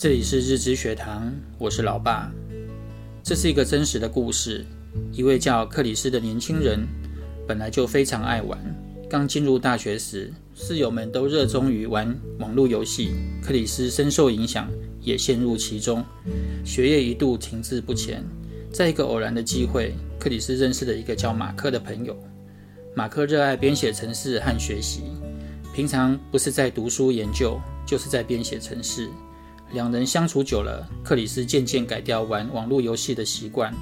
这里是日知学堂，我是老爸。这是一个真实的故事。一位叫克里斯的年轻人，本来就非常爱玩。刚进入大学时，室友们都热衷于玩网络游戏，克里斯深受影响，也陷入其中，学业一度停滞不前。在一个偶然的机会，克里斯认识了一个叫马克的朋友。马克热爱编写程式和学习，平常不是在读书研究，就是在编写程式。两人相处久了，克里斯渐渐改掉玩网络游戏的习惯。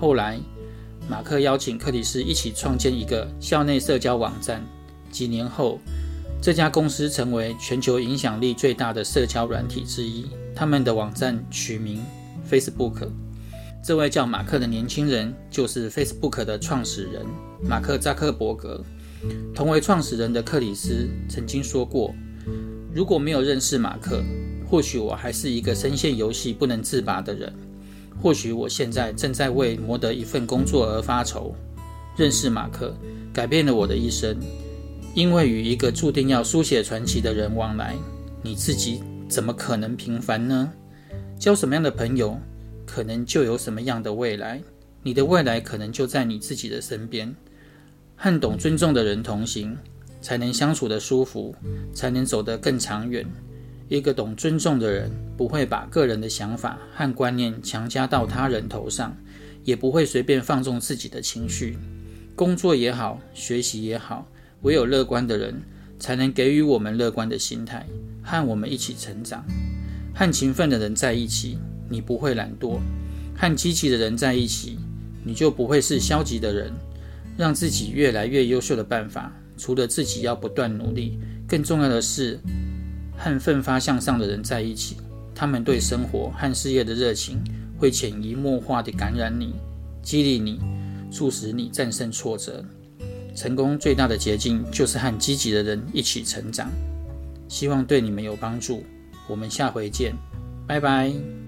后来，马克邀请克里斯一起创建一个校内社交网站。几年后，这家公司成为全球影响力最大的社交软体之一。他们的网站取名 Facebook。这位叫马克的年轻人就是 Facebook 的创始人马克扎克伯格。同为创始人的克里斯曾经说过：“如果没有认识马克，”或许我还是一个深陷游戏不能自拔的人，或许我现在正在为谋得一份工作而发愁。认识马克，改变了我的一生，因为与一个注定要书写传奇的人往来，你自己怎么可能平凡呢？交什么样的朋友，可能就有什么样的未来。你的未来可能就在你自己的身边。和懂尊重的人同行，才能相处得舒服，才能走得更长远。一个懂尊重的人，不会把个人的想法和观念强加到他人头上，也不会随便放纵自己的情绪。工作也好，学习也好，唯有乐观的人，才能给予我们乐观的心态，和我们一起成长。和勤奋的人在一起，你不会懒惰；和积极的人在一起，你就不会是消极的人。让自己越来越优秀的办法，除了自己要不断努力，更重要的是。和奋发向上的人在一起，他们对生活和事业的热情会潜移默化地感染你，激励你，促使你战胜挫折。成功最大的捷径就是和积极的人一起成长。希望对你们有帮助。我们下回见，拜拜。